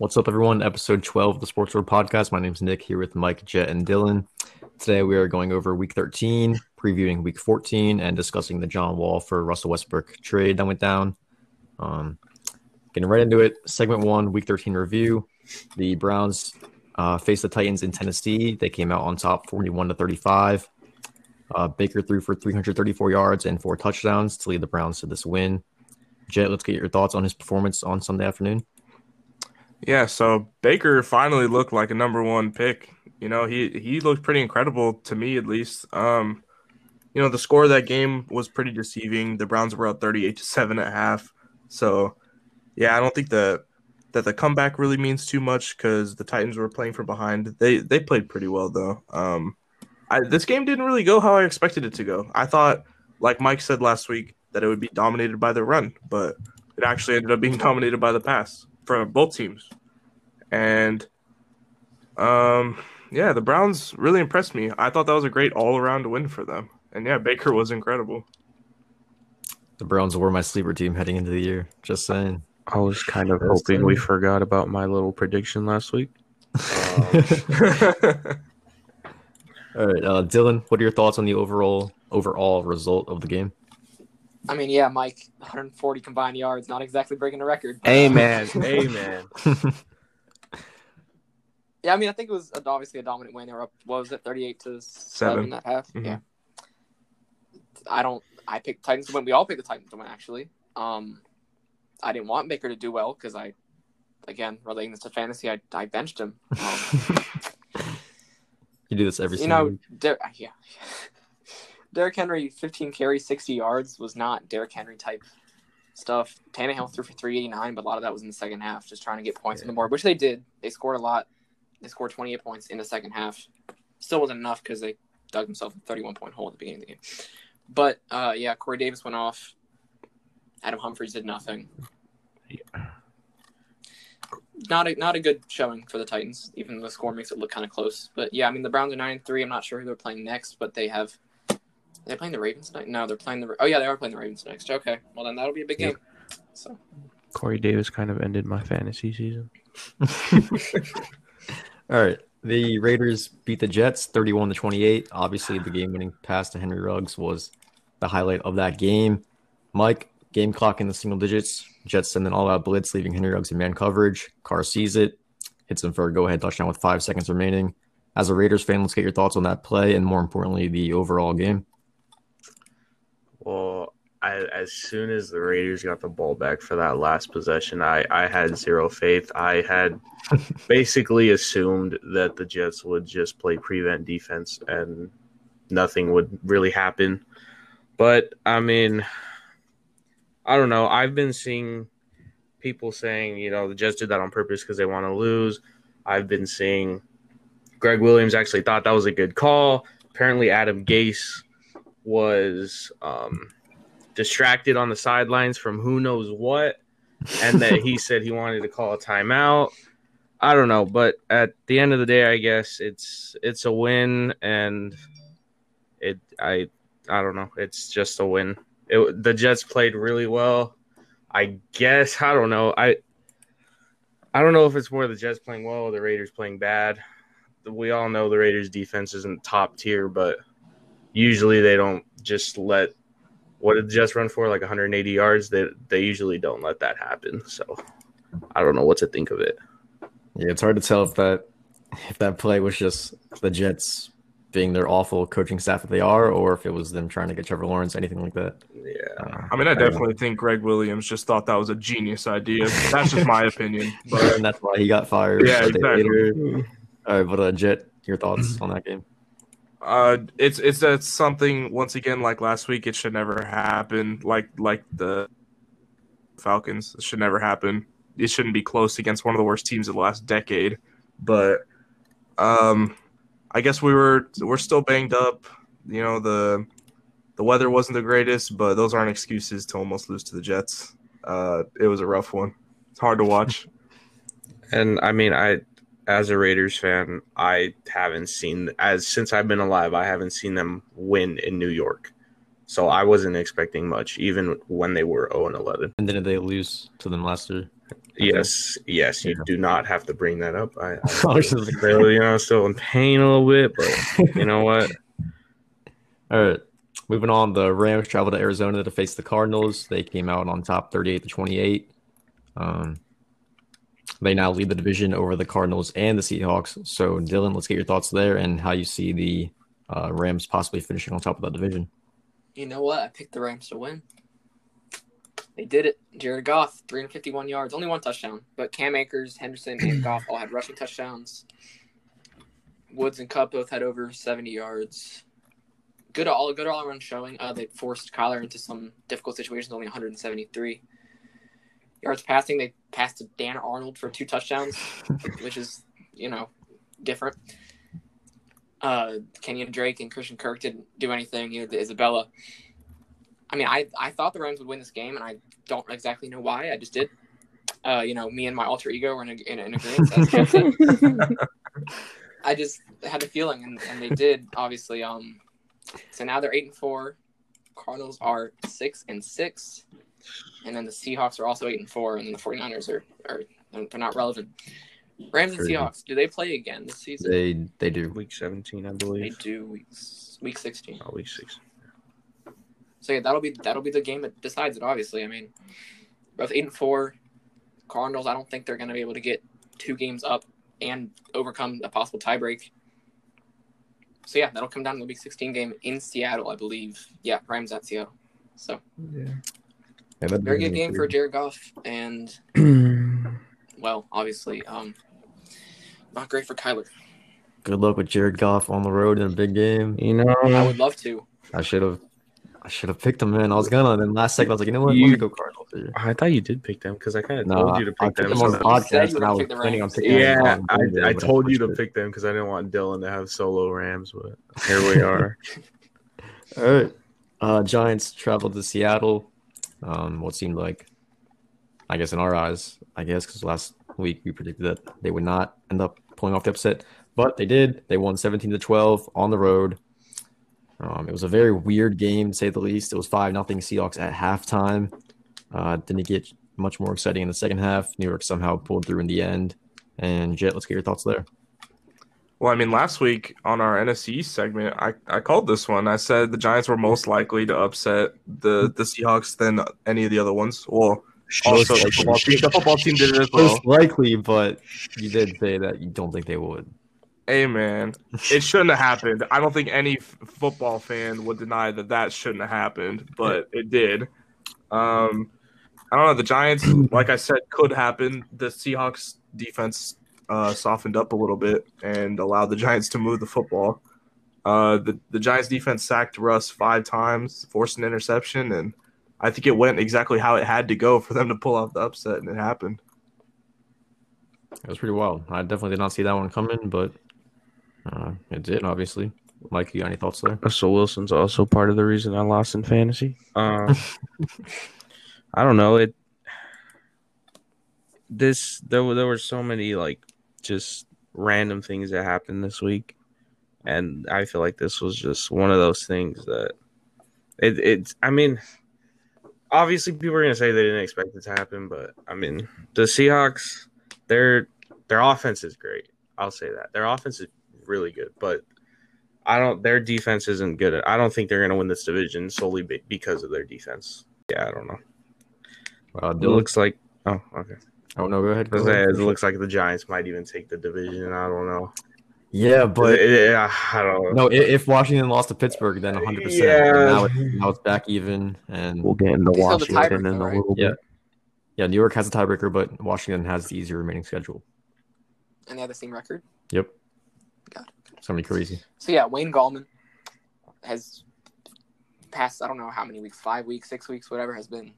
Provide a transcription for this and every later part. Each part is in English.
What's up, everyone? Episode 12 of the Sports World Podcast. My name's Nick here with Mike, Jet, and Dylan. Today we are going over week 13, previewing week 14, and discussing the John Wall for Russell Westbrook trade that went down. Um, getting right into it. Segment one, week 13 review. The Browns uh, faced the Titans in Tennessee. They came out on top 41 to 35. Uh, Baker threw for 334 yards and four touchdowns to lead the Browns to this win. Jet, let's get your thoughts on his performance on Sunday afternoon. Yeah, so Baker finally looked like a number one pick. You know, he he looked pretty incredible to me at least. Um, you know, the score of that game was pretty deceiving. The Browns were up 38 to 7 at half. So, yeah, I don't think that that the comeback really means too much cuz the Titans were playing from behind. They they played pretty well though. Um, I, this game didn't really go how I expected it to go. I thought like Mike said last week that it would be dominated by the run, but it actually ended up being dominated by the pass for both teams. And um yeah, the Browns really impressed me. I thought that was a great all-around win for them. And yeah, Baker was incredible. The Browns were my sleeper team heading into the year. Just saying. I was kind of Just hoping saying. we forgot about my little prediction last week. Um, All right, uh, Dylan, what are your thoughts on the overall overall result of the game? I mean, yeah, Mike, 140 combined yards, not exactly breaking a record. Amen. Amen. yeah, I mean, I think it was obviously a dominant win. They were up, what was it, 38 to 7, seven at half? Mm-hmm. Yeah. I don't, I picked Titans to win. We all picked the Titans to win, actually. Um, I didn't want Baker to do well because I, again, relating this to fantasy, I, I benched him. Um, you do this every you know, Der- yeah. Derrick Henry, 15 carries, 60 yards was not Derrick Henry type stuff. Tannehill threw for 389, but a lot of that was in the second half, just trying to get points yeah. on the board, which they did. They scored a lot. They scored 28 points in the second half. Still wasn't enough because they dug themselves a 31 point hole at the beginning of the game. But uh, yeah, Corey Davis went off. Adam Humphries did nothing. Yeah. Not a not a good showing for the Titans. Even the score makes it look kind of close. But yeah, I mean the Browns are nine and three. I'm not sure who they're playing next, but they have they playing the Ravens tonight? No, they're playing the. Oh yeah, they are playing the Ravens next. Okay, well then that'll be a big game. So. Corey Davis kind of ended my fantasy season. All right. The Raiders beat the Jets 31 to 28. Obviously, the game winning pass to Henry Ruggs was the highlight of that game. Mike, game clock in the single digits. Jets send an all out blitz, leaving Henry Ruggs in man coverage. Carr sees it, hits him for a go ahead touchdown with five seconds remaining. As a Raiders fan, let's get your thoughts on that play and more importantly, the overall game. Well, I, as soon as the Raiders got the ball back for that last possession, I, I had zero faith. I had basically assumed that the Jets would just play prevent defense and nothing would really happen. But I mean, I don't know. I've been seeing people saying, you know, the Jets did that on purpose because they want to lose. I've been seeing Gregg Williams actually thought that was a good call. Apparently, Adam Gase was um, distracted on the sidelines from who knows what, and that he said he wanted to call a timeout. I don't know, but at the end of the day, I guess it's it's a win, and it I I don't know, it's just a win. It, the Jets played really well. I guess I don't know. I I don't know if it's more the Jets playing well or the Raiders playing bad. We all know the Raiders defense isn't top tier, but usually they don't just let what did the Jets run for like 180 yards. They they usually don't let that happen. So I don't know what to think of it. Yeah, it's hard to tell if that if that play was just the Jets being their awful coaching staff that they are, or if it was them trying to get Trevor Lawrence, anything like that. Yeah, uh, I mean, I definitely I think Gregg Williams just thought that was a genius idea. That's just my opinion, but and that's why he got fired. Yeah, exactly. All right, but uh, Jet, your thoughts on that game? Uh, it's it's that's something once again like last week. It should never happen. Like like the Falcons, it should never happen. It shouldn't be close against one of the worst teams of the last decade. But um, I guess we were we're still banged up. You know the the weather wasn't the greatest, but those aren't excuses to almost lose to the Jets. Uh, it was a rough one. It's hard to watch. And I mean, I as a Raiders fan, I haven't seen as since I've been alive, I haven't seen them win in New York. So I wasn't expecting much, even when they were 0 and 11. And then they lose to them last year? Yes, yes, you Yeah. do not have to bring that up. I, I still, you know, still in pain a little bit, but you know what? All right. Moving on, the Rams traveled to Arizona to face the Cardinals. They came out on top 38 to 28. Um, they now lead the division over the Cardinals and the Seahawks. So, Dylan, let's get your thoughts there and how you see the uh, Rams possibly finishing on top of that division. You know what? I picked the Rams to win. They did it. Jared Goff, 351 yards, only one touchdown. But Cam Akers, Henderson, and Goff all had rushing touchdowns. Woods and Kupp both had over 70 yards. Good all good all around showing. Uh, they forced Kyler into some difficult situations, only 173 yards passing. They passed to Dan Arnold for two touchdowns, which is you know different. Uh, Kenyan Drake and Christian Kirk didn't do anything. You know, the Isabella. I mean, I I thought the Rams would win this game, and I don't exactly know why. I just did. Uh, you know, me and my alter ego were in, a, in, in agreement. As said. I just had a feeling, and, and they did. Obviously, um, so now they're eight and four. Cardinals are six and six, and then the Seahawks are also eight and four, and then the 49ers are are they're not relevant. Rams and Crazy. Seahawks, do they play again this season? They they do. Week 17, I believe. They do weeks week sixteen. Oh, week six. So yeah, that'll be that'll be the game that decides it. Obviously, I mean, both eight and four. Cardinals, I don't think they're going to be able to get two games up and overcome a possible tiebreak. So yeah, that'll come down to the Week 16 game in Seattle, I believe. Yeah, Rams at Seattle. So Yeah. Yeah, very good game for. Jared Goff, and well, obviously, um, not great for Kyler. Good luck with Jared Goff on the road in a big game. you know, I would love to. I should have I should have picked him, man. I was gonna, and then last second I was like, you know what? Let me You- go Cardinals here. I thought you did pick them because I kind of No, told you to pick picked them. him on the so- You said podcast, and I was planning on picking. yeah, on I, Monday, I told you to it. pick them because I didn't want Dylan to have solo Rams, but here we are. All right. Uh, Giants traveled to Seattle. Um, what seemed like, I guess, in our eyes, I guess, because last week we predicted that they would not end up pulling off the upset, but they did. They won 17 to 12 on the road. Um, it was a very weird game, to say the least. It was 5 nothing Seahawks at halftime. Uh, didn't get much more exciting in the second half. New York somehow pulled through in the end. And Jet, let's get your thoughts there. Well, I mean, last week on our NFC segment, I, I called this one. I said the Giants were most likely to upset the, the Seahawks than any of the other ones. Well, also the football team, the football team did it as well. Most likely, but you did say that you don't think they would. Hey, man, it shouldn't have happened. I don't think any f- football fan would deny that that shouldn't have happened, but it did. Um, I don't know. The Giants, like I said, could happen. The Seahawks defense uh, softened up a little bit and allowed the Giants to move the football. Uh, the the Giants defense sacked Russ five times, forced an interception, and I think it went exactly how it had to go for them to pull off the upset, and it happened. It was pretty wild. I definitely did not see that one coming, but uh, it did, obviously. Mike, you got any thoughts there? Russell Wilson's also part of the reason I lost in fantasy. Um, I don't know it. This there were there were so many like just random things that happened this week, and I feel like this was just one of those things that it it's. I mean, obviously people are gonna say they didn't expect it to happen, but I mean the Seahawks, their their offense is great. I'll say that their offense is really good, but I don't. Their defense isn't good. I don't think they're going to win this division solely because of their defense. Yeah, I don't know. Uh, It looks like. Oh, okay. Oh, no, go ahead. Go It looks like the Giants might even take the division. I don't know. Yeah, but It- it- I don't know. no, if Washington lost to Pittsburgh, then 100%. Yeah. Now, it's, now it's back even. And We'll get into They still have the Washington in a right? little Yeah. bit. yeah, New York has a tiebreaker, but Washington has the easier remaining schedule. And they have the same record. Yep. Got it. It's going to be crazy. So yeah, Wayne Gallman has passed I don't know how many weeks, five weeks, six weeks, whatever, has been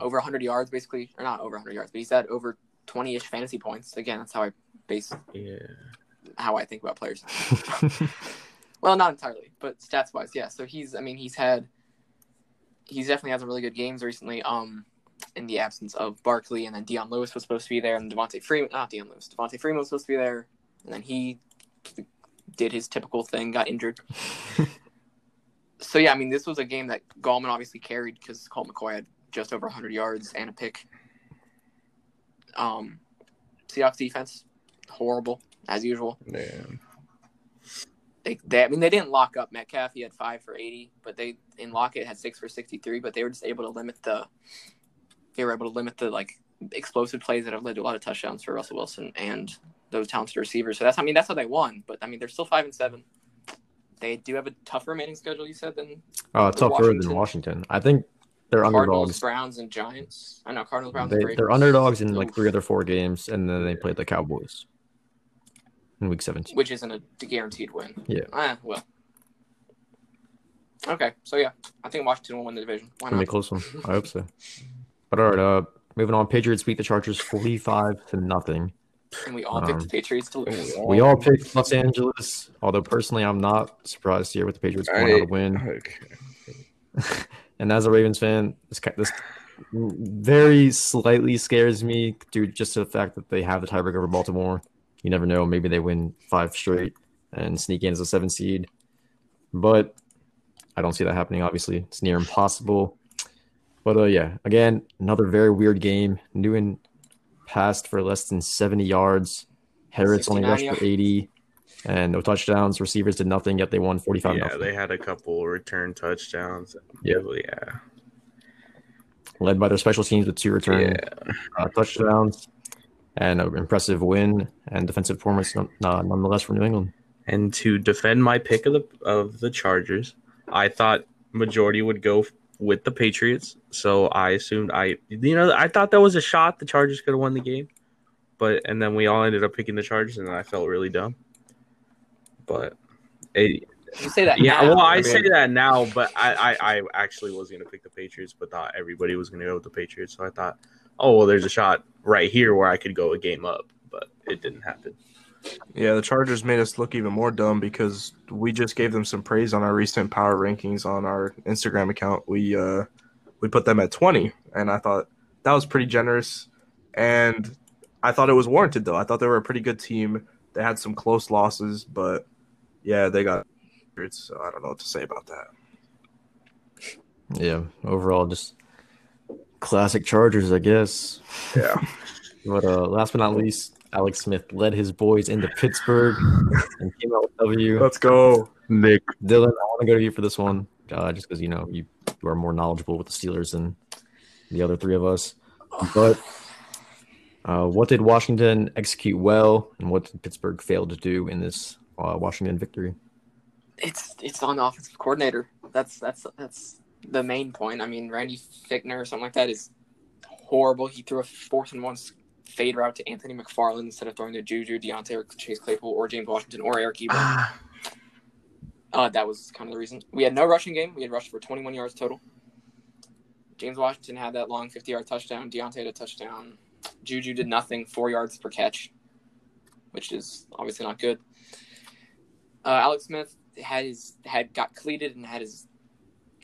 over 100 yards basically, or not over 100 yards, but he's had over 20-ish fantasy points. Again, that's how I base Yeah. how I think about players. Well, not entirely, but stats wise, yeah. So he's, I mean, he's had, he's definitely had some really good games recently. Um, in the absence of Barkley, and then Dion Lewis was supposed to be there, and Devonta Freeman, not Dion Lewis, Devonta Freeman was supposed to be there, and then he did his typical thing, got injured. so yeah, I mean, this was a game that Gallman obviously carried because Colt McCoy had just over 100 yards and a pick. Um, Seahawks defense horrible as usual. Yeah. They, they, I mean, they didn't lock up Metcalf. He had five for eighty, but they in Lockett had six for sixty-three. But they were just able to limit the, they were able to limit the like explosive plays that have led to a lot of touchdowns for Russell Wilson and those talented receivers. So that's, I mean, that's how they won. But I mean, they're still five and seven. They do have a tougher remaining schedule. You said than Uh, tougher Washington- than Washington. I think they're Cardinals, underdogs. Browns, and Giants. I know Cardinals, Browns, They, and they're underdogs in like three other four games, and then they played the Cowboys in week 17. which isn't a guaranteed win. Yeah. Ah, well. Okay, so yeah, I think Washington will win the division. Why Gonna be a not? close one. I hope so. But all right, uh, moving on. Patriots beat the Chargers 45 to nothing. And we all picked the Um, Patriots to lose. We all picked Los Angeles, although personally, I'm not surprised here with the Patriots going out to win. Okay. And as a Ravens fan, this this very slightly scares me due just to the fact that they have the tiebreaker over Baltimore. You never know; maybe they win five straight and sneak in as a seven seed. But I don't see that happening. Obviously, it's near impossible. But uh, yeah, again, another very weird game. Newton passed for less than 70 yards. Harris only rushed yards. for 80, and no touchdowns. Receivers did nothing, yet they won 45 Yeah, they had a couple return touchdowns. Yeah. Yeah. led by their special teams with two return Yeah. uh, touchdowns and an impressive win and defensive performance uh, nonetheless for New England. And to defend my pick of the of the Chargers, I thought majority would go with the Patriots. So I assumed I you know I thought that was a shot the Chargers could have won the game. But and then we all ended up picking the Chargers and I felt really dumb. But it, You say that yeah, now. well I, I say that now, but I, I I actually was gonna pick the Patriots, but thought everybody was gonna go with the Patriots. So I thought, oh well, there's a shot right here where I could go a game up, but it didn't happen. Yeah, the Chargers made us look even more dumb because we just gave them some praise on our recent power rankings on our Instagram account. We uh we put them at 20 and I thought that was pretty generous and I thought it was warranted though. I thought they were a pretty good team. They had some close losses, but yeah, they got so I don't know what to say about that. Yeah, overall, just classic Chargers, I guess. Yeah. But uh, last but not least, Alex Smith led his boys into Pittsburgh and came out with W. Let's go. Nick. Dylan, I want to go to you for this one, uh, just because you know you, you are more knowledgeable with the Steelers than the other three of us. But uh, what did Washington execute well, and what did Pittsburgh fail to do in this uh, Washington victory? it's it's on the offensive coordinator. That's that's that's the main point. I mean, Randy Fichtner or something like that is horrible. He threw a fourth and one fade route to Anthony McFarland instead of throwing to Juju, Diontae, or Chase Claypool, or James Washington, or Eric Ebron. Uh, that was kind of the reason. We had no rushing game. We had rushed for 21 yards total. James Washington had that long 50 yard touchdown. Diontae had a touchdown. Juju did nothing, four yards per catch, which is obviously not good. Uh, Alex Smith had his had got cleated and had his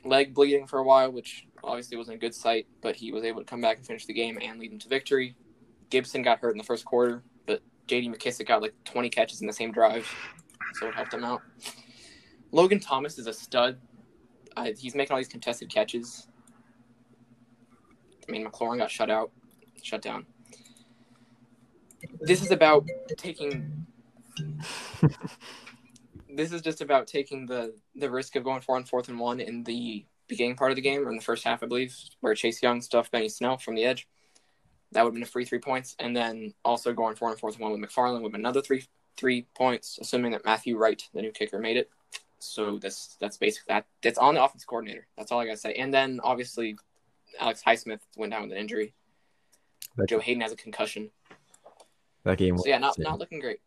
leg bleeding for a while, which obviously wasn't a good sight. But he was able to come back and finish the game and lead them to victory. Gibson got hurt in the first quarter, but J.D. McKissic got like 20 catches in the same drive, so it helped him out. Logan Thomas is a stud. Uh, he's making all these contested catches. I mean, McLaurin got shut out, shut down. This is about taking. this is just about taking the the risk of going four on fourth and one in the beginning part of the game or in the first half, I believe, where Chase Young stuffed Benny Snell from the edge. That would have been a free three points, and then also going four on fourth and one with McFarland would have been another three three points, assuming that Matthew Wright, the new kicker, made it. So that's that's basically that. That's on the offense coordinator. That's all I gotta say. And then obviously, Alex Highsmith went down with an injury. That, Joe Haden has a concussion. that game was So yeah, not not looking great.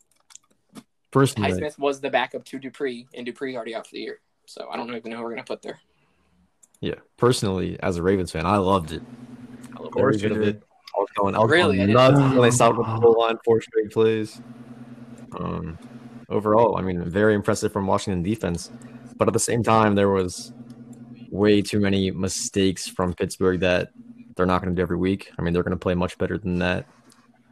Personally. Highsmith was the backup to Dupree, and Dupree's already out for the year. So I don't even know who we're gonna put there. Yeah, personally, as a Ravens fan, I loved it. I loved course you did. it. I was going, I was Really? Going nuts when they stopped with the whole line, four straight plays. Um, overall, I mean, very impressive from Washington defense, but at the same time, there was way too many mistakes from Pittsburgh that they're not going to do every week. I mean, they're going to play much better than that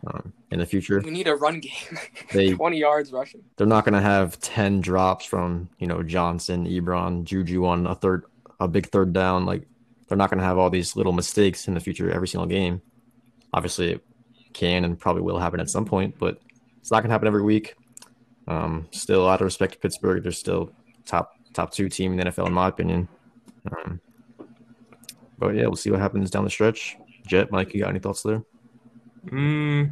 um, in the future. We need a run game. They- Twenty yards rushing. They're not going to have ten drops from you know Johnson, Ebron, Juju on a third, a big third down. Like they're not going to have all these little mistakes in the future every single game. Obviously, it can and probably will happen at some point, but it's not going to happen every week. Um, still, out of respect to Pittsburgh, they're still top top two team in the NFL in my opinion. Um, but yeah, we'll see what happens down the stretch. Jet, Mike, you got any thoughts there? Mm,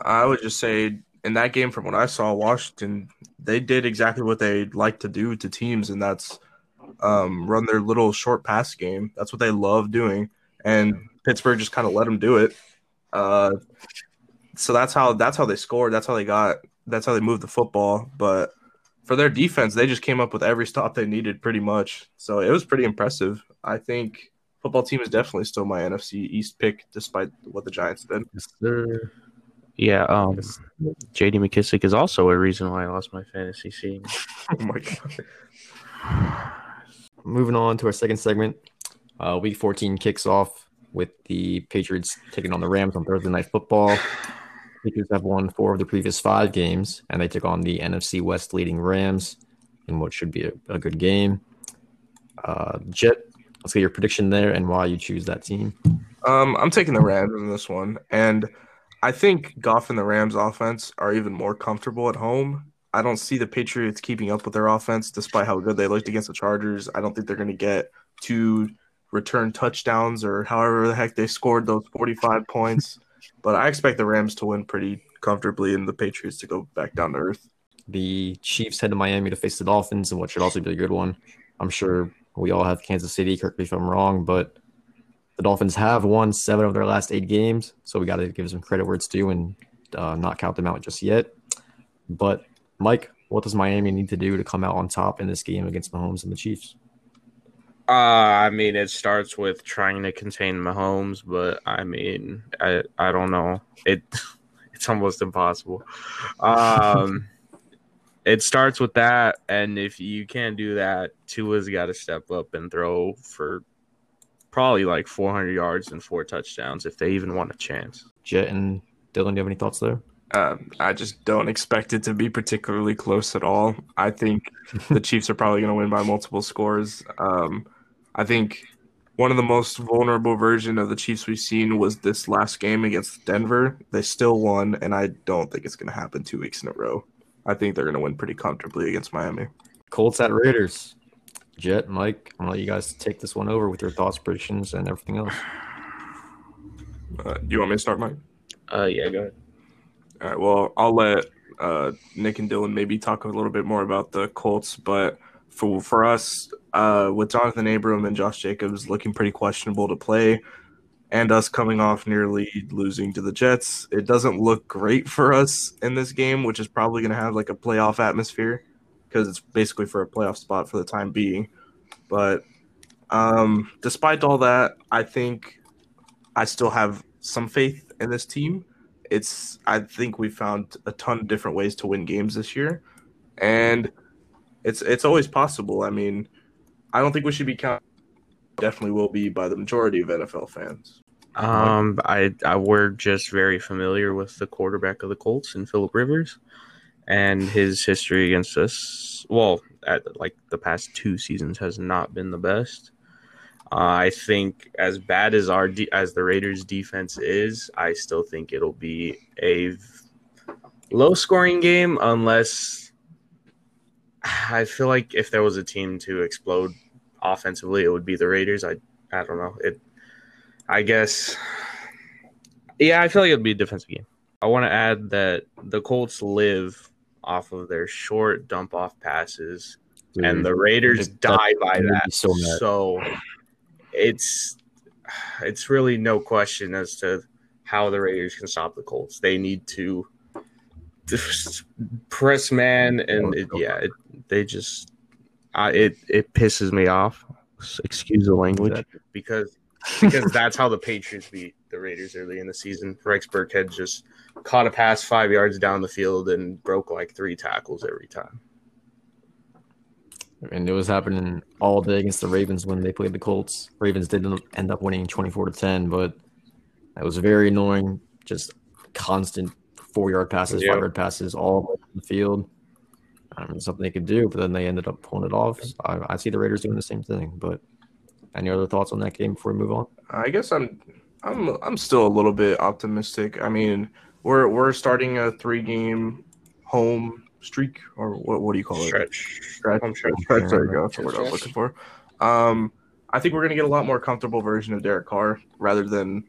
I would just say in that game, from what I saw, Washington they did exactly what they like to do to teams, and that's um, run their little short pass game. That's what they love doing, and Pittsburgh just kind of let them do it. Uh, so that's how that's how they scored. That's how they got. That's how they moved the football. But for their defense, they just came up with every stop they needed, pretty much. So it was pretty impressive. I think football team is definitely still my NFC East pick, despite what the Giants did. Yes, sir. Yeah, um, J.D. McKissic is also a reason why I lost my fantasy team. Oh my god! Moving on to our second segment, uh, Week 14 kicks off with the Patriots taking on the Rams on Thursday Night Football. Patriots have won four of the previous five games, and they took on the NFC West leading Rams in what should be a, a good game. Uh, Jet, let's get your prediction there and why you choose that team. Um, I'm taking the Rams in this one, and I think Goff and the Rams offense are even more comfortable at home. I don't see the Patriots keeping up with their offense, despite how good they looked against the Chargers. I don't think they're going to get two return touchdowns or however the heck they scored those 45 points. But I expect the Rams to win pretty comfortably and the Patriots to go back down to earth. The Chiefs head to Miami to face the Dolphins, and what should also be a good one. I'm sure we all have Kansas City. Correct me if I'm wrong, but the Dolphins have won seven of their last eight games, so we got to give some credit where it's due and uh, not count them out just yet. But Mike, what does Miami need to do to come out on top in this game against Mahomes and the Chiefs? Uh, I mean, it starts with trying to contain Mahomes, but I mean, I I don't know. It it's almost impossible. Um, it starts with that, and if you can't do that, Tua's got to step up and throw for probably like 400 yards and four touchdowns if they even want a chance. Jet and Dylan, do you have any thoughts there? Uh, I just don't expect it to be particularly close at all. I think the Chiefs are probably going to win by multiple scores. Um, I think one of the most vulnerable version of the Chiefs we've seen was this last game against Denver. They still won, and I don't think it's going to happen two weeks in a row. I think they're going to win pretty comfortably against Miami. Colts at Raiders. Jet, Mike, I'm gonna let you guys take this one over with your thoughts, predictions, and everything else. Uh, do you want me to start, Mike? Uh, yeah, go ahead. All right. Well, I'll let uh, Nick and Dylan maybe talk a little bit more about the Colts, but for for us, uh, with Johnathan Abram and Josh Jacobs looking pretty questionable to play, and us coming off nearly losing to the Jets, it doesn't look great for us in this game, which is probably going to have like a playoff atmosphere because it's basically for a playoff spot for the time being. But um, despite all that, I think I still have some faith in this team. It's I think we found a ton of different ways to win games this year, and it's it's always possible. I mean, I don't think we should be counted. Definitely will be by the majority of NFL fans. Um, I, I we're just very familiar with the quarterback of the Colts and Philip Rivers, and his history against us. Well, at like the past two seasons has not been the best. Uh, I think as bad as our de- as the Raiders defense is, I still think it'll be a low scoring game unless I feel like if there was a team to explode offensively, it would be the Raiders. I I don't know. It I guess yeah, I feel like it'd be a defensive game. I want to add that the Colts live off of their short dump off passes Dude, and the Raiders that- die by that. so. So it's it's really no question as to how the Raiders can stop the Colts. They need to press man, and it, yeah, it, they just I it it pisses me off. Excuse the language because because that's how the Patriots beat the Raiders early in the season. Rex Burkhead just caught a pass five yards down the field and broke like three tackles every time. And it was happening all day against the Ravens when they played the Colts. Ravens didn't end up winning 24 to 10, but it was very annoying. Just constant four yard passes, Yeah. five yard passes all over the field. Um, something they could do, but then they ended up pulling it off. So I, I see the Raiders doing the same thing. But any other thoughts on that game before we move on? I guess I'm I'm I'm still a little bit optimistic. I mean, we're we're starting a three game home streak or what what do you call it? Stretch. Stretch. Home stretch. Stretch, There you go. That's the word I was looking for. Um, I think we're gonna get a lot more comfortable version of Derek Carr rather than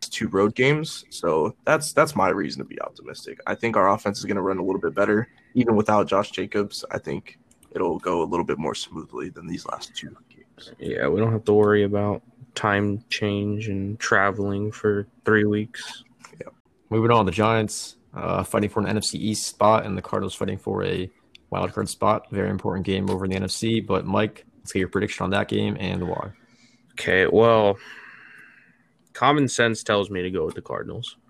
two road games. So that's that's my reason to be optimistic. I think our offense is gonna run a little bit better, even without Josh Jacobs. I think it'll go a little bit more smoothly than these last two games. Yeah, we don't have to worry about time change and traveling for three weeks. Moving on, the Giants uh, fighting for an NFC East spot, and the Cardinals fighting for a wild card spot. Very important game over in the NFC. But Mike, let's get your prediction on that game and why. Okay, well, common sense tells me to go with the Cardinals.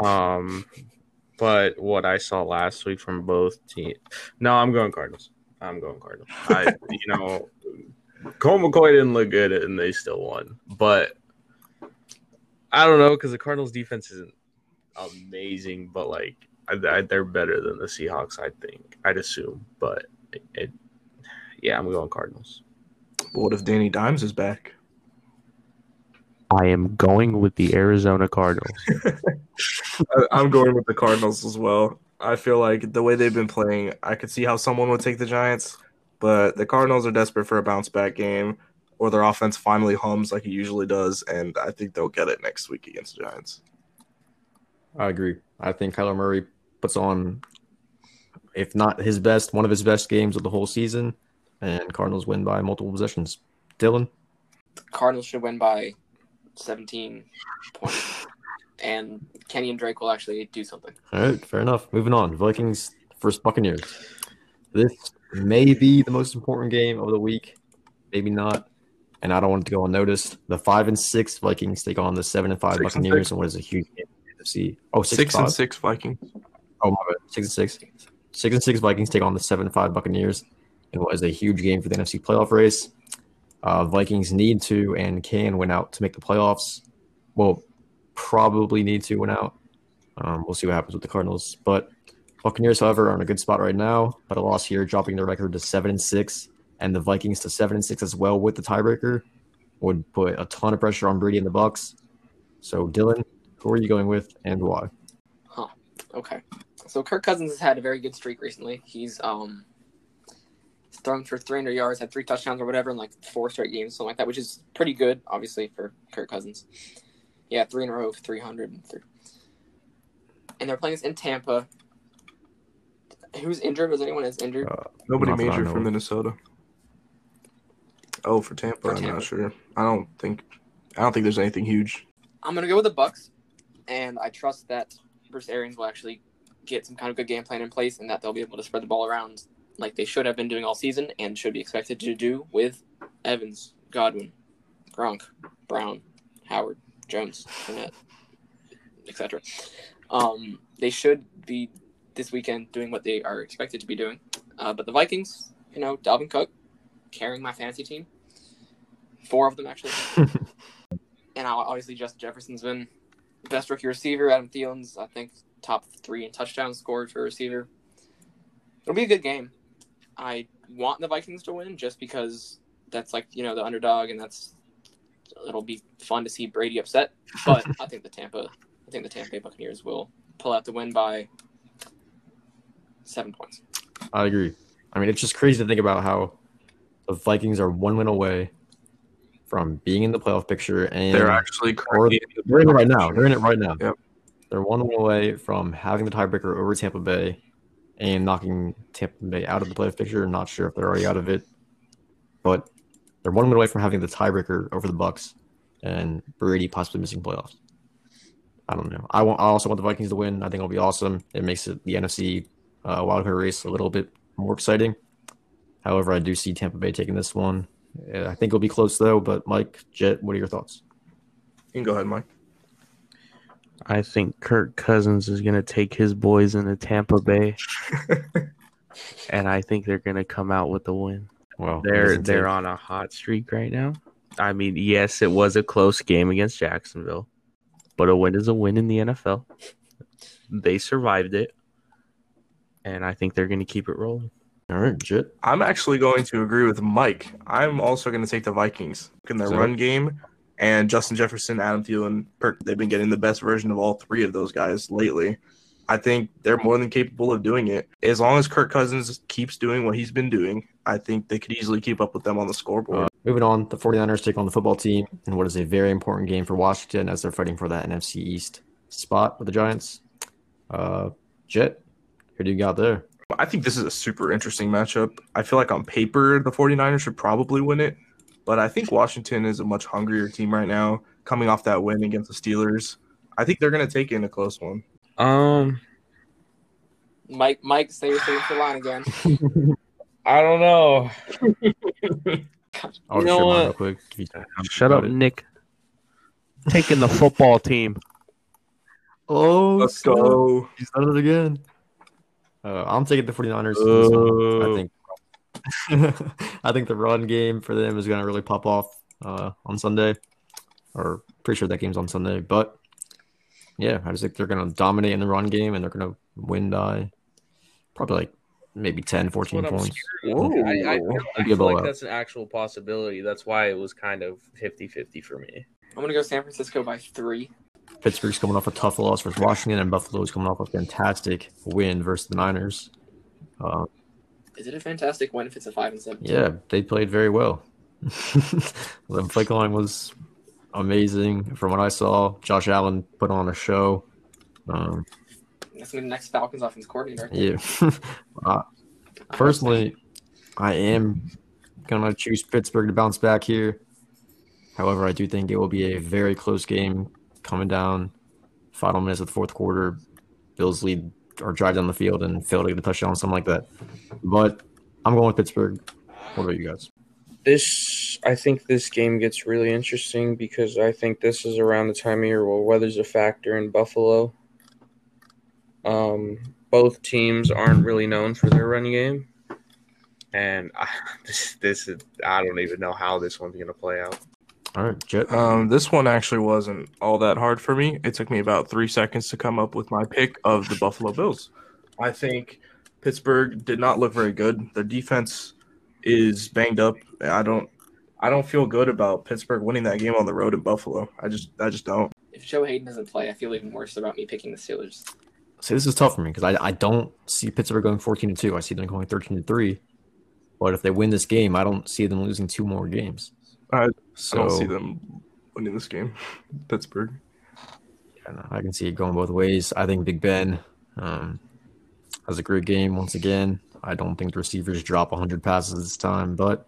Um, but what I saw last week from both teams, no, I'm going Cardinals. I'm going Cardinals. I, you know, Cole McCoy didn't look good and they still won, but I don't know because the Cardinals defense isn't amazing, but like I, I, they're better than the Seahawks. I think I'd assume, but it, it yeah, I'm going Cardinals. What if Danny Dimes is back? I am going with the Arizona Cardinals. I- I'm going with the Cardinals as well. I feel like the way they've been playing, I could see how someone would take the Giants, but the Cardinals are desperate for a bounce back game, or their offense finally hums like it usually does, and I think they'll get it next week against the Giants. I agree. I think Kyler Murray puts on, if not his best, one of his best games of the whole season, and Cardinals win by multiple possessions. Dylan, Cardinals should win by 17 points, and Kenyan Drake will actually do something. all right, fair enough. Moving on, Vikings versus Buccaneers. This may be the most important game of the week, maybe not. And I don't want it to go unnoticed. The five and six Vikings take on the seven and five Six and Buccaneers, six. and what is a huge game in the NFC. Oh, six, Six five. and six Vikings. Oh my bad. Six and six. Six and six Vikings take on the seven and five Buccaneers in what is a huge game for the NFC playoff race. Uh, Vikings need to and can win out to make the playoffs. Well, probably need to win out. Um, we'll see what happens with the Cardinals. But Buccaneers, however, are in a good spot right now. But a loss here, dropping their record to seven and six, and the Vikings to seven and six as well with the tiebreaker would put a ton of pressure on Brady and the Bucks. So, Dylan, who are you going with and why? Huh. Okay. So Kirk Cousins has had a very good streak recently. He's um thrown for 300 yards, had three touchdowns or whatever in like four straight games, something like that, which is pretty good, obviously for Kirk Cousins. Yeah, three in a row of 300 and three. And they're playing this in Tampa. Who's injured? Was anyone is injured? Uh, Nobody Not major know from. Minnesota. Oh, for Tampa, For I'm Tampa. not sure. I don't think. I don't think there's anything huge. I'm gonna go with the Bucks, and I trust that Bruce Arians will actually get some kind of good game plan in place, and that they'll be able to spread the ball around like they should have been doing all season, and should be expected to do with Evans, Godwin, Gronk, Brown, Howard, Jones, Fournette, etc. Um, they should be this weekend doing what they are expected to be doing, uh, but the Vikings, you know, Dalvin Cook carrying my fantasy team, four of them actually and obviously Justin Jefferson's been best rookie receiver. Adam Thielen's, I think, top three in touchdowns scored for a receiver. It'll be a good game. I want the Vikings to win just because that's like you know the underdog, and that's it'll be fun to see Brady upset. But I think the Tampa, I think the Tampa Bay Buccaneers will pull out the win by seven points. I agree. I mean, it's just crazy to think about how the Vikings are one win away from being in the playoff picture, and They're actually currently in the they're in it right now. They're in it right now. Yep. They're one win away from having the tiebreaker over Tampa Bay and knocking Tampa Bay out of the playoff picture. Not sure if they're already out of it, but they're one win away from having the tiebreaker over the Bucks and Brady possibly missing playoffs. I don't know. I want. I also want the Vikings to win. I think it'll be awesome. It makes it the NFC uh, wildcard race a little bit more exciting. However, I do see Tampa Bay taking this one. I think it'll be close though. But Mike, Jet, what are your thoughts? You can go ahead, Mike. I think Kirk Cousins is going to take his boys into Tampa Bay, and I think they're going to come out with the win. Well, They're they're on a hot streak right now. I mean, yes, it was a close game against Jacksonville, but a win is a win in the NFL. They survived it, and I think they're going to keep it rolling. All right, Jet. I'm actually going to agree with Mike. I'm also going to take the Vikings in their So- run game. and Justin Jefferson, Adam Thielen, Kirk, they've been getting the best version of all three of those guys lately. I think they're more than capable of doing it. As long as Kirk Cousins keeps doing what he's been doing, I think they could easily keep up with them on the scoreboard. Uh, moving on, the 49ers take on the football team in what is a very important game for Washington as they're fighting for that NFC East spot with the Giants. Uh, Jet, who do you got there? I think this is a super interesting matchup. I feel like on paper, the 49ers should probably win it, but I think Washington is a much hungrier team right now, coming off that win against the Steelers. I think they're going to take it in a close one. Um, Mike, Mike, say your favorite line again. I don't know. I'll You know what? real quick. Shut up, it. Nick. Taking the football team. Oh, Let's snap. go. He's done it again. Uh, I'm taking the 49ers. in this. I Oh. think I think the run game for them is going to really pop off uh, on Sunday. Or pretty sure that game's on Sunday. But yeah, I just think they're going to dominate in the run game and they're going to win by probably like maybe 10, 14 what I'm points. scared of. I, I, I Maybe feel like that's an actual possibility. That's why it was kind of 50-50 for me. I'm gonna go San Francisco by three. Pittsburgh's coming off a tough loss versus Washington, and Buffalo's coming off a fantastic win versus the Niners. Uh, Is it a fantastic win if it's a five and seven? Yeah, they played very well. the play calling was amazing from what I saw. Josh Allen put on a show. Um, That's gonna be the next Falcons offense coordinator. yeah. uh, personally, I am gonna choose Pittsburgh to bounce back here. However, I do think it will be a very close game coming down. Final minutes of the fourth quarter, Bills lead or drive down the field and fail to get a touchdown, something like that. But I'm going with Pittsburgh. What about you guys? This, I think this game gets really interesting because I think this is around the time of year where weather's a factor in Buffalo. Um, both teams aren't really known for their run game, and I, this, this is I don't even know how this one's gonna play out. All right, Jet. Um, this one actually wasn't all that hard for me. It took me about three seconds to come up with my pick of the Buffalo Bills. I think Pittsburgh did not look very good. Their defense is banged up. I don't, I don't feel good about Pittsburgh winning that game on the road in Buffalo. I just, I just don't. If Joe Haden doesn't play, I feel even worse about me picking the Steelers. See, this is tough for me because I, I don't see Pittsburgh going 14 to 2. I see them going 13 to 3. But if they win this game, I don't see them losing two more games. I- so, I don't see them winning this game. Pittsburgh. I, don't I can see it going both ways. I think Big Ben um, has a great game once again. I don't think the receivers drop 100 passes this time, but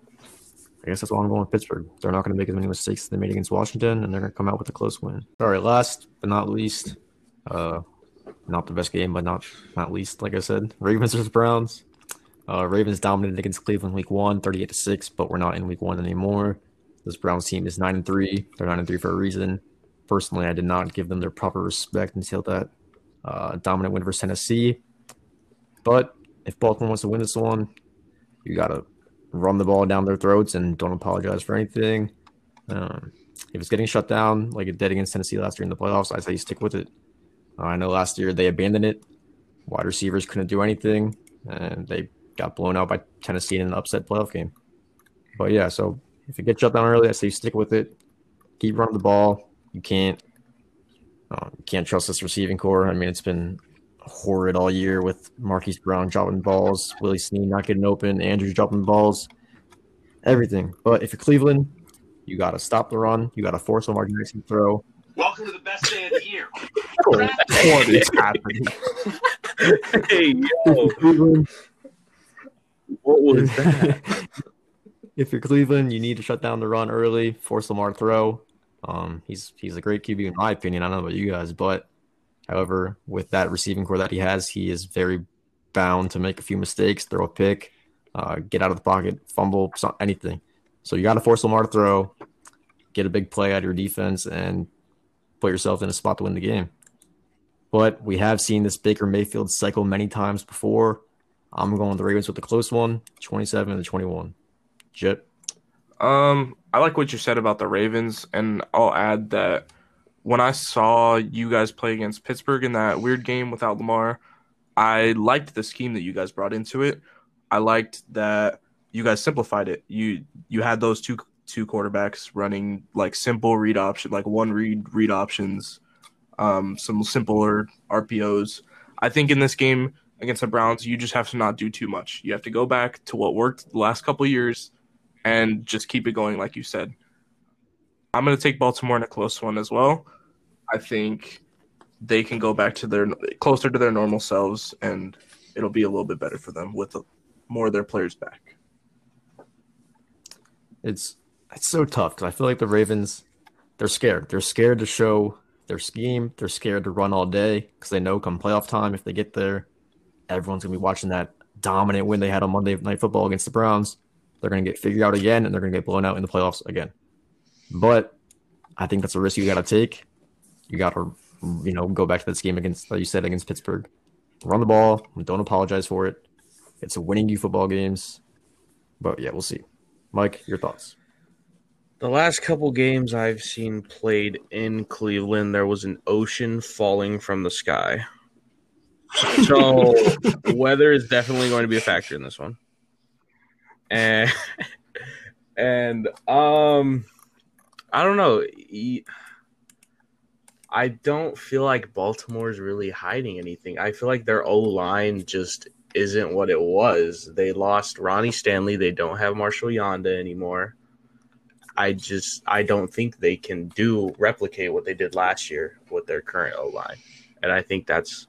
I guess that's why I'm going with Pittsburgh. They're not going to make as many mistakes as they made against Washington, and they're going to come out with a close win. All right, last but not least, uh, not the best game, but not not least, like I said, Ravens versus Browns. Uh, Ravens dominated against Cleveland week one, 38 to 6, but we're not in week one anymore. This Browns team is 9 and 3. They're 9 and 3 for a reason. Personally, I did not give them their proper respect until that uh, dominant win versus Tennessee. But if Baltimore wants to win this one, you got to run the ball down their throats and don't apologize for anything. Um, if it's getting shut down like it did against Tennessee last year in the playoffs, I say you stick with it. Uh, I know last year they abandoned it. Wide receivers couldn't do anything, and they got blown out by Tennessee in an upset playoff game. But yeah, so if it gets shut down early, I say you stick with it. Keep running the ball. You can't uh, you can't trust this receiving core. I mean, it's been horrid all year with Marquise Brown dropping balls, Willie Snead not getting open, Andrews dropping balls, everything. But if you're Cleveland, you got to stop the run. You got to force Lamar Jackson to throw. Welcome to the best day of the year. What is happening? hey, yo, Cleveland, what was that? if you're Cleveland, you need to shut down the run early, force Lamar to throw. Um, he's he's a great QB in my opinion. I don't know about you guys, but however, with that receiving core that he has, he is very bound to make a few mistakes, throw a pick, uh, get out of the pocket, fumble, anything. So you got to force Lamar to throw, get a big play out of your defense, and put yourself in a spot to win the game. But we have seen this Baker Mayfield cycle many times before. I'm going with the Ravens with a close one, 27 to 21. Jet. Um, I like what you said about the Ravens, and I'll add that when I saw you guys play against Pittsburgh in that weird game without Lamar, I liked the scheme that you guys brought into it. I liked that you guys simplified it. You you had those two two quarterbacks running like simple read option, like one read read options, um, some simpler RPOs. I think in this game against the Browns, you just have to not do too much. You have to go back to what worked the last couple years and just keep it going, like you said. I'm going to take Baltimore in a close one as well. I think they can go back to their closer to their normal selves, and it'll be a little bit better for them with more of their players back. It's it's so tough because I feel like the Ravens, they're scared. They're scared to show their scheme. They're scared to run all day because they know come playoff time, if they get there, everyone's gonna be watching that dominant win they had on Monday Night Football against the Browns. They're gonna get figured out again, and they're gonna get blown out in the playoffs again. But I think that's a risk you got to take. You got to, you know, go back to this game against, like you said, against Pittsburgh. Run the ball. Don't apologize for it. It's winning you football games. But yeah, we'll see. Mike, your thoughts? The last couple games I've seen played in Cleveland, there was an ocean falling from the sky. So weather is definitely going to be a factor in this one. And and um I don't know. I don't feel like Baltimore's really hiding anything. I feel like their O line just isn't what it was. They lost Ronnie Stanley. They don't have Marshall Yanda anymore. I just I don't think they can do replicate what they did last year with their current O line, and I think that's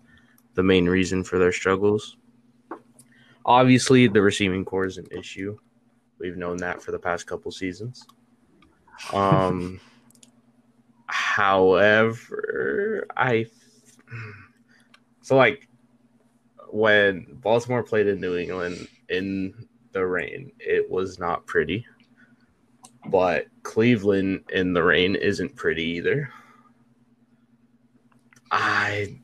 the main reason for their struggles. Obviously, the receiving corps is an issue. We've known that for the past couple seasons. Um, however, I so like when Baltimore played in New England in the rain, it was not pretty. But Cleveland in the rain isn't pretty either. I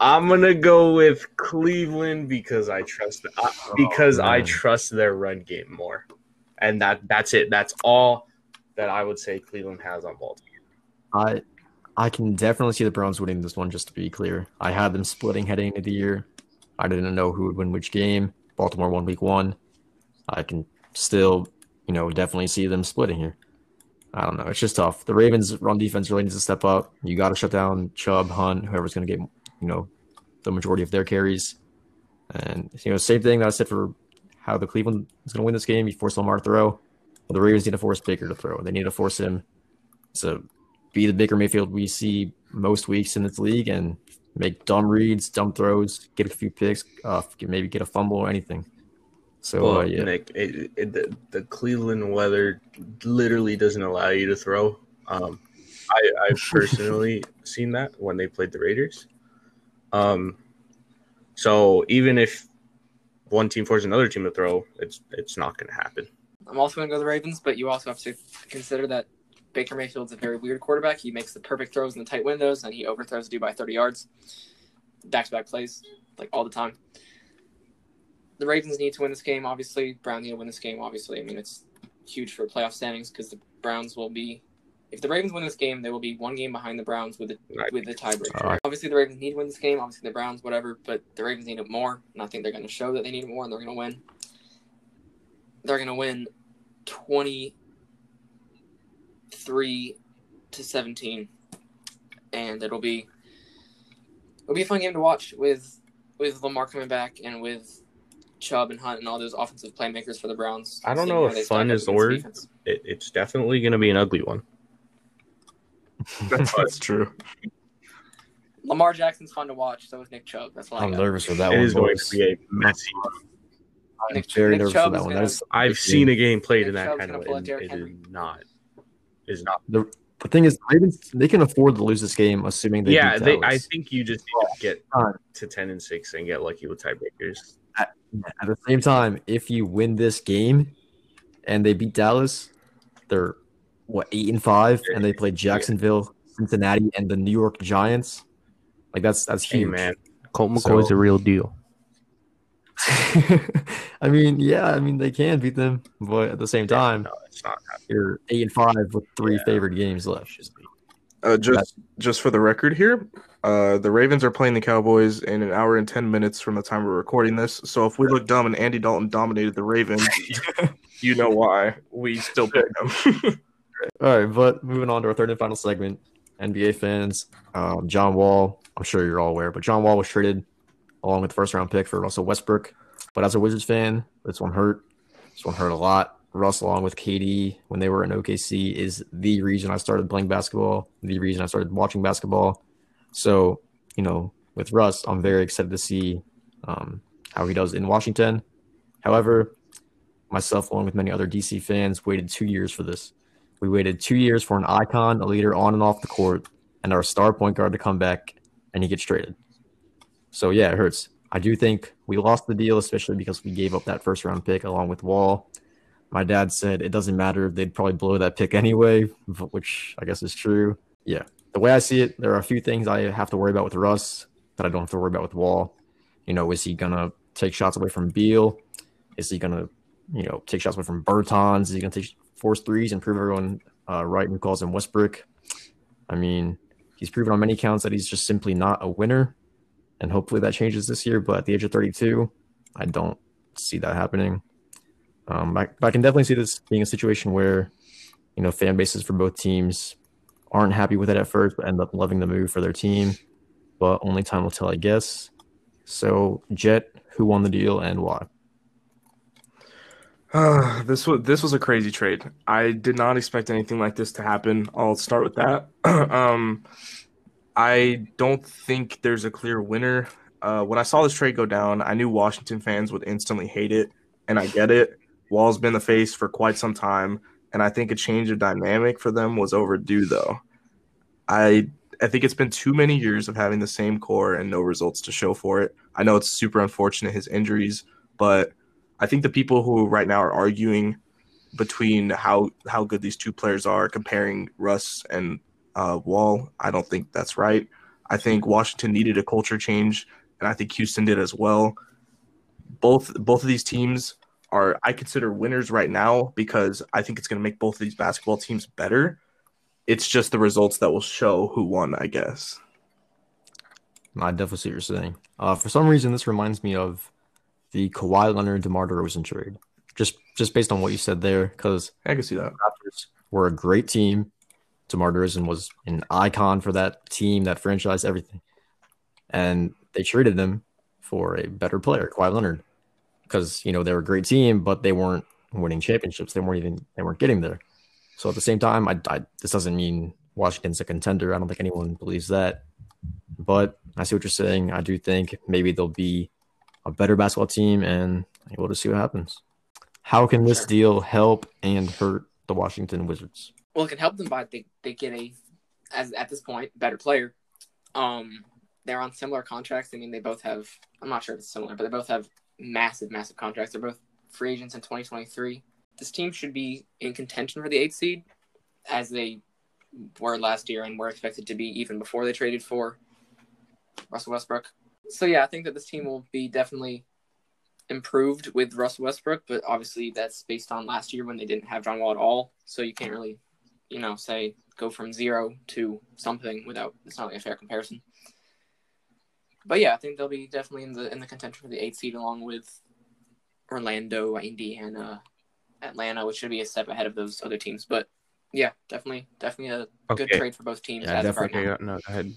I'm gonna go with Cleveland because I trust uh, because oh, I trust their run game more, and that that's it. That's all that I would say Cleveland has on Baltimore. I I can definitely see the Browns winning this one. Just to be clear, I had them splitting heading into the year. I didn't know who would win which game. Baltimore won week one. I can still, you know, definitely see them splitting here. I don't know. It's just tough. The Ravens' run defense really needs to step up. You got to shut down Chubb, Hunt, whoever's going to get, you know, the majority of their carries. And you know, same thing that I said for how the Cleveland is going to win this game. You force Lamar to throw. Well, the Ravens need to force Baker to throw. They need to force him to be the Baker Mayfield we see most weeks in this league and make dumb reads, dumb throws, get a few picks, uh, maybe get a fumble or anything. So well, uh, yeah, Nick, it, it, the, the, Cleveland weather literally doesn't allow you to throw. Um, I, I've personally seen that when they played the Raiders. Um, so even if one team forces another team to throw, it's it's not going to happen. I'm also going to go the Ravens, but you also have to consider that Baker Mayfield's a very weird quarterback. He makes the perfect throws in the tight windows, and he overthrows dude by 30 yards. To back plays, like all the time. The Ravens need to win this game, obviously. Brown need to win this game, obviously. I mean, it's huge for playoff standings because the Browns will be. If the Ravens win this game, they will be one game behind the Browns with the with the tiebreaker. Right. Obviously, the Ravens need to win this game. Obviously, the Browns, whatever, but the Ravens need it more, and I think they're going to show that they need it more, and they're going to win. They're going to win 23 to 17 and it'll be it'll be a fun game to watch with with Lamar coming back and with Chubb and Hunt and all those offensive playmakers for the Browns. I don't know if fun is the word. It, it's definitely going to be an ugly one. that's, that's true. Lamar Jackson's fun to watch. So is Nick Chubb. That's why I'm nervous for that it one. It is going to be a messy one. I'm Nick, very Nick nervous Chubb for that one. Gonna, I've seen a game played Nick in that Chubb's kind of way. It is not. Is not. The, the thing is, Ravens they can afford to lose this game, assuming they. Yeah, they, I think you just need to get to ten and six and get lucky with tiebreakers. At, at the same time, if you win this game and they beat Dallas, they're what eight and five, and they play Jacksonville, Cincinnati, and the New York Giants. Like that's that's huge, hey, man. Colt McCoy's so, a real deal. I mean, yeah, I mean they can beat them, but at the same time, no, it's not you're eight and five with three yeah. favored games left. Uh, just just for the record here, uh, the Ravens are playing the Cowboys in an hour and ten minutes from the time we're recording this. So if we look dumb and Andy Dalton dominated the Ravens, you know why we still pick them. All right, but moving on to our third and final segment, NBA fans, um, John Wall. I'm sure you're all aware, but John Wall was traded along with the first round pick for Russell Westbrook. But as a Wizards fan, this one hurt. This one hurt a lot. Russ, along with KD, when they were in OKC, is the reason I started playing basketball, the reason I started watching basketball. So, you know, with Russ, I'm very excited to see um, how he does in Washington. However, myself, along with many other DC fans, waited two years for this. We waited two years for an icon, a leader on and off the court, and our star point guard to come back, and he gets traded. So, yeah, it hurts. I do think we lost the deal, especially because we gave up that first round pick along with Wall. My dad said it doesn't matter. If they'd probably blow that pick anyway, which I guess is true. Yeah. The way I see it, there are a few things I have to worry about with Russ that I don't have to worry about with Wall. You know, is he to take shots away from Beal? Is he to, you know, take shots away from Bertans? Is he to take force threes and prove everyone uh, right who calls him Westbrook? I mean, he's proven on many counts that he's just simply not a winner. And hopefully that changes this year. But at the age of 32, I don't see that happening. Um, I, I can definitely see this being a situation where, you know, fan bases for both teams aren't happy with it at first, but end up loving the move for their team. But only time will tell, I guess. So, Jet, who won the deal and why? Uh, this was this was a crazy trade. I did not expect anything like this to happen. I'll start with that. um, I don't think there's a clear winner. Uh, when I saw this trade go down, I knew Washington fans would instantly hate it, and I get it. Wall's been the face for quite some time, and I think a change of dynamic for them was overdue. Though, I I think it's been too many years of having the same core and no results to show for it. I know it's super unfortunate his injuries, but I think the people who right now are arguing between how how good these two players are, comparing Russ and uh, Wall, I don't think that's right. I think Washington needed a culture change, and I think Houston did as well. Both both of these teams are I consider winners right now because I think it's going to make both of these basketball teams better. It's just the results that will show who won, I guess. I definitely see what you're saying. Uh, for some reason, this reminds me of the Kawhi Leonard DeMar DeRozan trade. Just just based on what you said there, because I can see that Raptors were a great team. DeMar DeRozan was an icon for that team, that franchise, everything, and they traded them for a better player, Kawhi Leonard because you know they were a great team, but they weren't winning championships. They weren't even they weren't getting there. So at the same time, I, I this doesn't mean Washington's a contender. I don't think anyone believes that. But I see what you're saying. I do think maybe they'll be a better basketball team, and we'll just see what happens. How can this deal help and hurt the Washington Wizards? Well, it can help them by they, they get a, as at this point, better player. Um, they're on similar contracts. I mean, they both have. I'm not sure if it's similar, but they both have massive, massive contracts. They're both free agents in 2023. This team should be in contention for the eighth seed, as they were last year and were expected to be even before they traded for Russell Westbrook. So yeah, I think that this team will be definitely improved with Russell Westbrook, but obviously that's based on last year when they didn't have John Wall at all. So you can't really, you know, say go from zero to something without it's not like a fair comparison but yeah, I think they'll be definitely in the in the contention for the eighth seed along with Orlando, Indiana, Atlanta, which should be a step ahead of those other teams. But yeah, definitely, definitely a okay. good trade for both teams. Yeah, definitely. Right no, go ahead.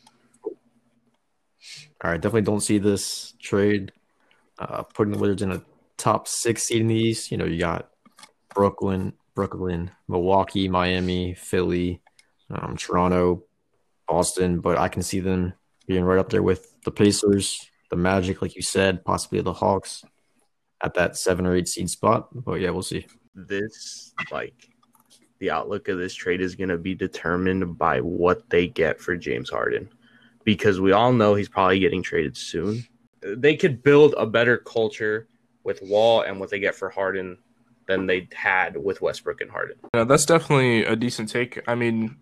All right, definitely don't see this trade uh, putting the Wizards in a top six seed in the East. You know, you got Brooklyn, Brooklyn, Milwaukee, Miami, Philly, um, Toronto, Boston, but I can see them being right up there with the Pacers, the Magic, like you said, possibly the Hawks at that seven or eight seed spot. But yeah, we'll see. This like the outlook of this trade is going to be determined by what they get for James Harden because we all know he's probably getting traded soon. They could build a better culture with Wall and what they get for Harden than they had with Westbrook and Harden. Yeah, that's definitely a decent take. I mean,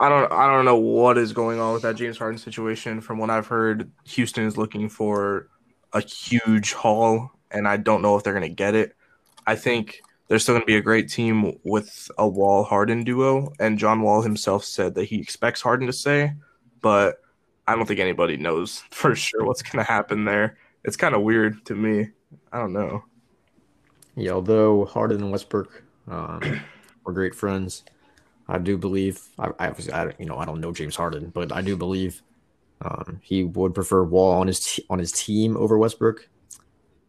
I don't I don't know what is going on with that James Harden situation. From what I've heard, Houston is looking for a huge haul, and I don't know if they're going to get it. I think they're still going to be a great team with a Wall Harden duo, and John Wall himself said that he expects Harden to stay, but I don't think anybody knows for sure what's going to happen there. It's kind of weird to me. I don't know. Yeah, although Harden and Westbrook um, were great friends, I do believe I, I obviously I you know I don't know James Harden, but I do believe um, he would prefer Wall on his t- on his team over Westbrook.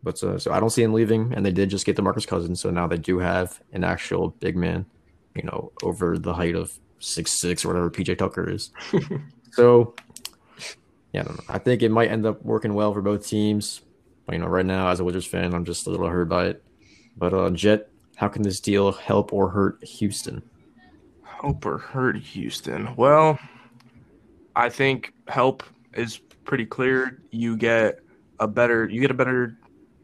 But uh, so I don't see him leaving, and they did just get DeMarcus Cousins, so now they do have an actual big man, you know, over the height of six six or whatever PJ Tucker is. so yeah, I, don't know. I think it might end up working well for both teams. But you know, right now as a Wizards fan, I'm just a little hurt by it. But uh, Jet, how can this deal help or hurt Houston? Help or hurt Houston? Well, I think help is pretty clear. You get a better you get a better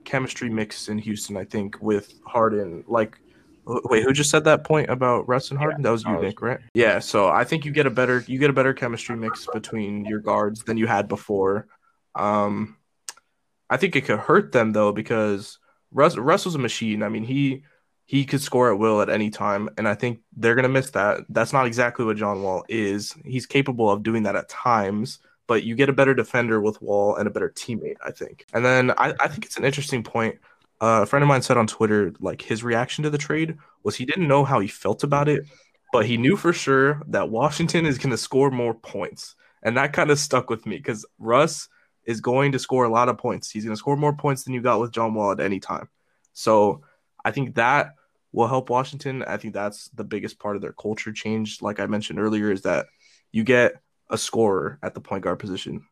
chemistry mix in Houston, I think, with Harden. Like wait, who just said that point about Russ and Harden? Yeah, that was you, was- Nick, right? Yeah, so I think you get a better you get a better chemistry mix between your guards than you had before. Um I think it could hurt them though because Russ Russ was a machine. I mean, he he could score at will at any time, and I think they're gonna miss that. That's not exactly what John Wall is. He's capable of doing that at times, but you get a better defender with Wall and a better teammate, I think. And then I, I think it's an interesting point. Uh, a friend of mine said on Twitter, like his reaction to the trade was he didn't know how he felt about it, but he knew for sure that Washington is gonna score more points, and that kind of stuck with me because Russ is going to score a lot of points. He's going to score more points than you got with John Wall at any time. So I think that will help Washington. I think that's the biggest part of their culture change. Like I mentioned earlier, is that you get a scorer at the point guard position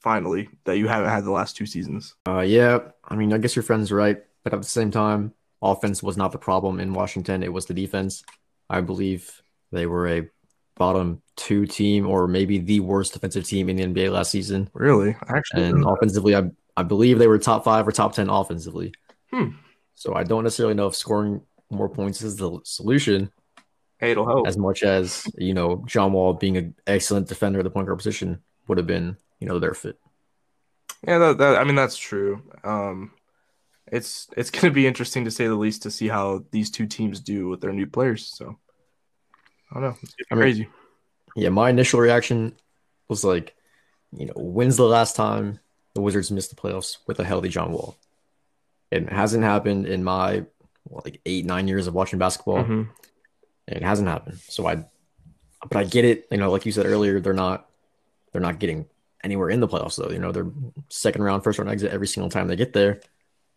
finally that you haven't had the last two seasons. Uh, yeah, I mean, I guess your friend's right, but at the same time, offense was not the problem in Washington. It was the defense. I believe they were a bottom two team, or maybe the worst defensive team in the NBA last season. Really, actually, And offensively, I I believe they were top five or top ten offensively. Hmm. So I don't necessarily know if scoring more points is the solution, hey, it'll help. as much as you know John Wall being an excellent defender at the point guard position would have been, you know, their fit. Yeah, that, that I mean that's true. Um, it's it's going to be interesting to say the least to see how these two teams do with their new players. So I don't know. It's I mean- crazy. Yeah, my initial reaction was like, you know, when's the last time the Wizards missed the playoffs with a healthy John Wall? It hasn't happened in my what, like eight, nine years of watching basketball. Mhm. It hasn't happened. So I, but I get it. You know, like you said earlier, they're not, they're not getting anywhere in the playoffs though. You know, they're second round, first round exit every single time they get there.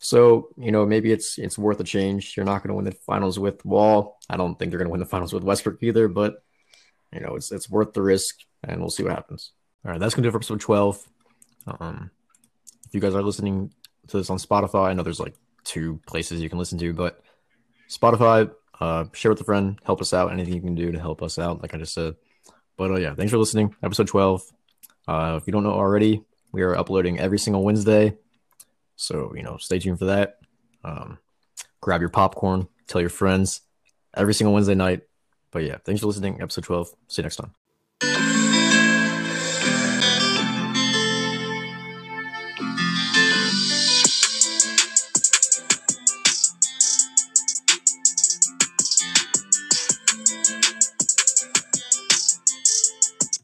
So you know, maybe it's it's worth a change. You're not going to win the finals with Wall. I don't think they're going to win the finals with Westbrook either. But you know, it's it's worth the risk, and we'll see what happens. All right, that's going to do it for episode twelve. Um, if you guys are listening to this on Spotify, I know there's like two places you can listen to, but Spotify, uh, share with a friend, help us out. Anything you can do to help us out, like I just said. But uh, yeah, thanks for listening. Episode 12. Uh, if you don't know already, we are uploading every single Wednesday. So, you know, stay tuned for that. Um, grab your popcorn, tell your friends every single Wednesday night. But yeah, thanks for listening. Episode 12. See you next time.